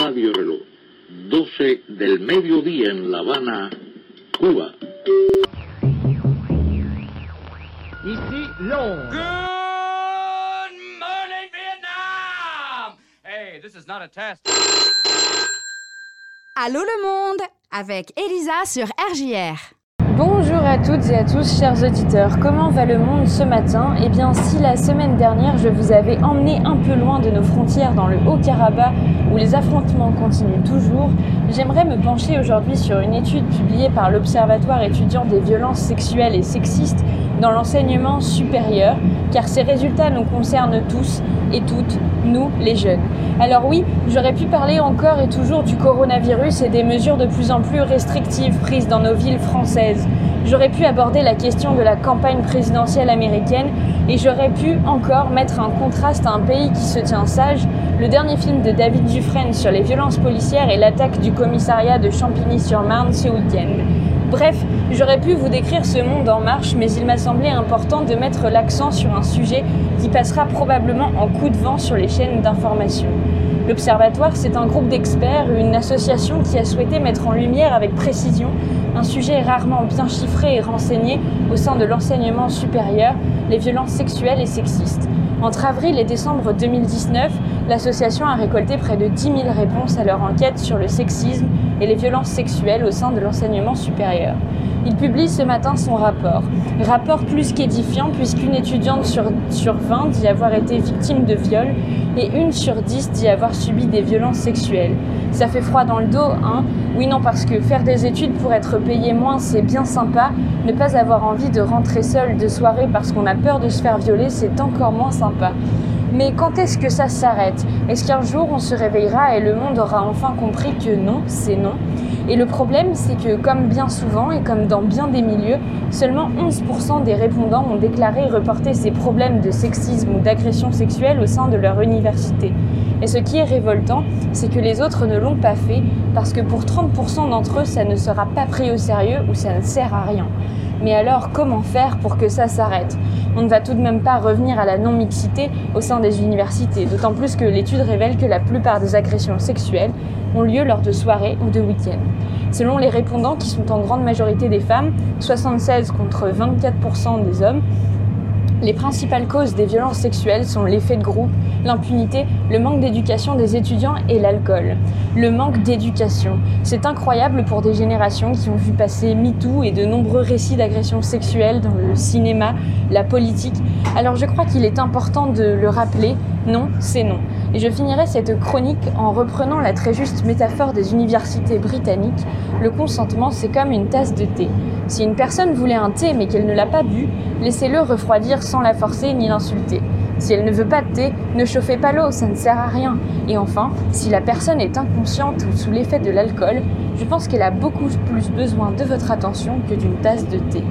Radio Reloj, 12 del mediodía en La Habana, Cuba. Ici Londres. Good morning, Vietnam! Hey, this is not a test. Allô le monde avec Elisa sur RJR. Bonjour à toutes et à tous, chers auditeurs. Comment va le monde ce matin? Eh bien, si la semaine dernière je vous avais emmené un peu loin de nos frontières dans le Haut-Karabakh, où les affrontements continuent toujours, j'aimerais me pencher aujourd'hui sur une étude publiée par l'Observatoire étudiant des violences sexuelles et sexistes dans l'enseignement supérieur, car ces résultats nous concernent tous et toutes, nous les jeunes. Alors oui, j'aurais pu parler encore et toujours du coronavirus et des mesures de plus en plus restrictives prises dans nos villes françaises. J'aurais pu aborder la question de la campagne présidentielle américaine et j'aurais pu encore mettre un contraste à un pays qui se tient sage, le dernier film de David Dufresne sur les violences policières et l'attaque du commissariat de Champigny-sur-Marne ce week-end. Bref, j'aurais pu vous décrire ce monde en marche, mais il m'a semblé important de mettre l'accent sur un sujet qui passera probablement en coup de vent sur les chaînes d'information. L'Observatoire, c'est un groupe d'experts, une association qui a souhaité mettre en lumière avec précision un sujet rarement bien chiffré et renseigné au sein de l'enseignement supérieur, les violences sexuelles et sexistes. Entre avril et décembre 2019, l'association a récolté près de 10 000 réponses à leur enquête sur le sexisme et les violences sexuelles au sein de l'enseignement supérieur. Il publie ce matin son rapport. Rapport plus qu'édifiant puisqu'une étudiante sur, sur 20 dit avoir été victime de viol et une sur 10 dit avoir subi des violences sexuelles. Ça fait froid dans le dos, hein Oui, non, parce que faire des études pour être payé moins, c'est bien sympa. Ne pas avoir envie de rentrer seul de soirée parce qu'on a peur de se faire violer, c'est encore moins sympa. Mais quand est-ce que ça s'arrête? Est-ce qu'un jour on se réveillera et le monde aura enfin compris que non, c'est non? Et le problème, c'est que comme bien souvent et comme dans bien des milieux, seulement 11% des répondants ont déclaré reporter ces problèmes de sexisme ou d'agression sexuelle au sein de leur université. Et ce qui est révoltant, c'est que les autres ne l'ont pas fait parce que pour 30% d'entre eux, ça ne sera pas pris au sérieux ou ça ne sert à rien. Mais alors, comment faire pour que ça s'arrête? On ne va tout de même pas revenir à la non-mixité au sein des universités, d'autant plus que l'étude révèle que la plupart des agressions sexuelles ont lieu lors de soirées ou de week-ends. Selon les répondants, qui sont en grande majorité des femmes, 76 contre 24% des hommes, les principales causes des violences sexuelles sont l'effet de groupe, l'impunité, le manque d'éducation des étudiants et l'alcool. Le manque d'éducation. C'est incroyable pour des générations qui ont vu passer MeToo et de nombreux récits d'agressions sexuelles dans le cinéma, la politique. Alors je crois qu'il est important de le rappeler, non, c'est non. Et je finirai cette chronique en reprenant la très juste métaphore des universités britanniques. Le consentement, c'est comme une tasse de thé. Si une personne voulait un thé mais qu'elle ne l'a pas bu, laissez-le refroidir sans la forcer ni l'insulter. Si elle ne veut pas de thé, ne chauffez pas l'eau, ça ne sert à rien. Et enfin, si la personne est inconsciente ou sous l'effet de l'alcool, je pense qu'elle a beaucoup plus besoin de votre attention que d'une tasse de thé.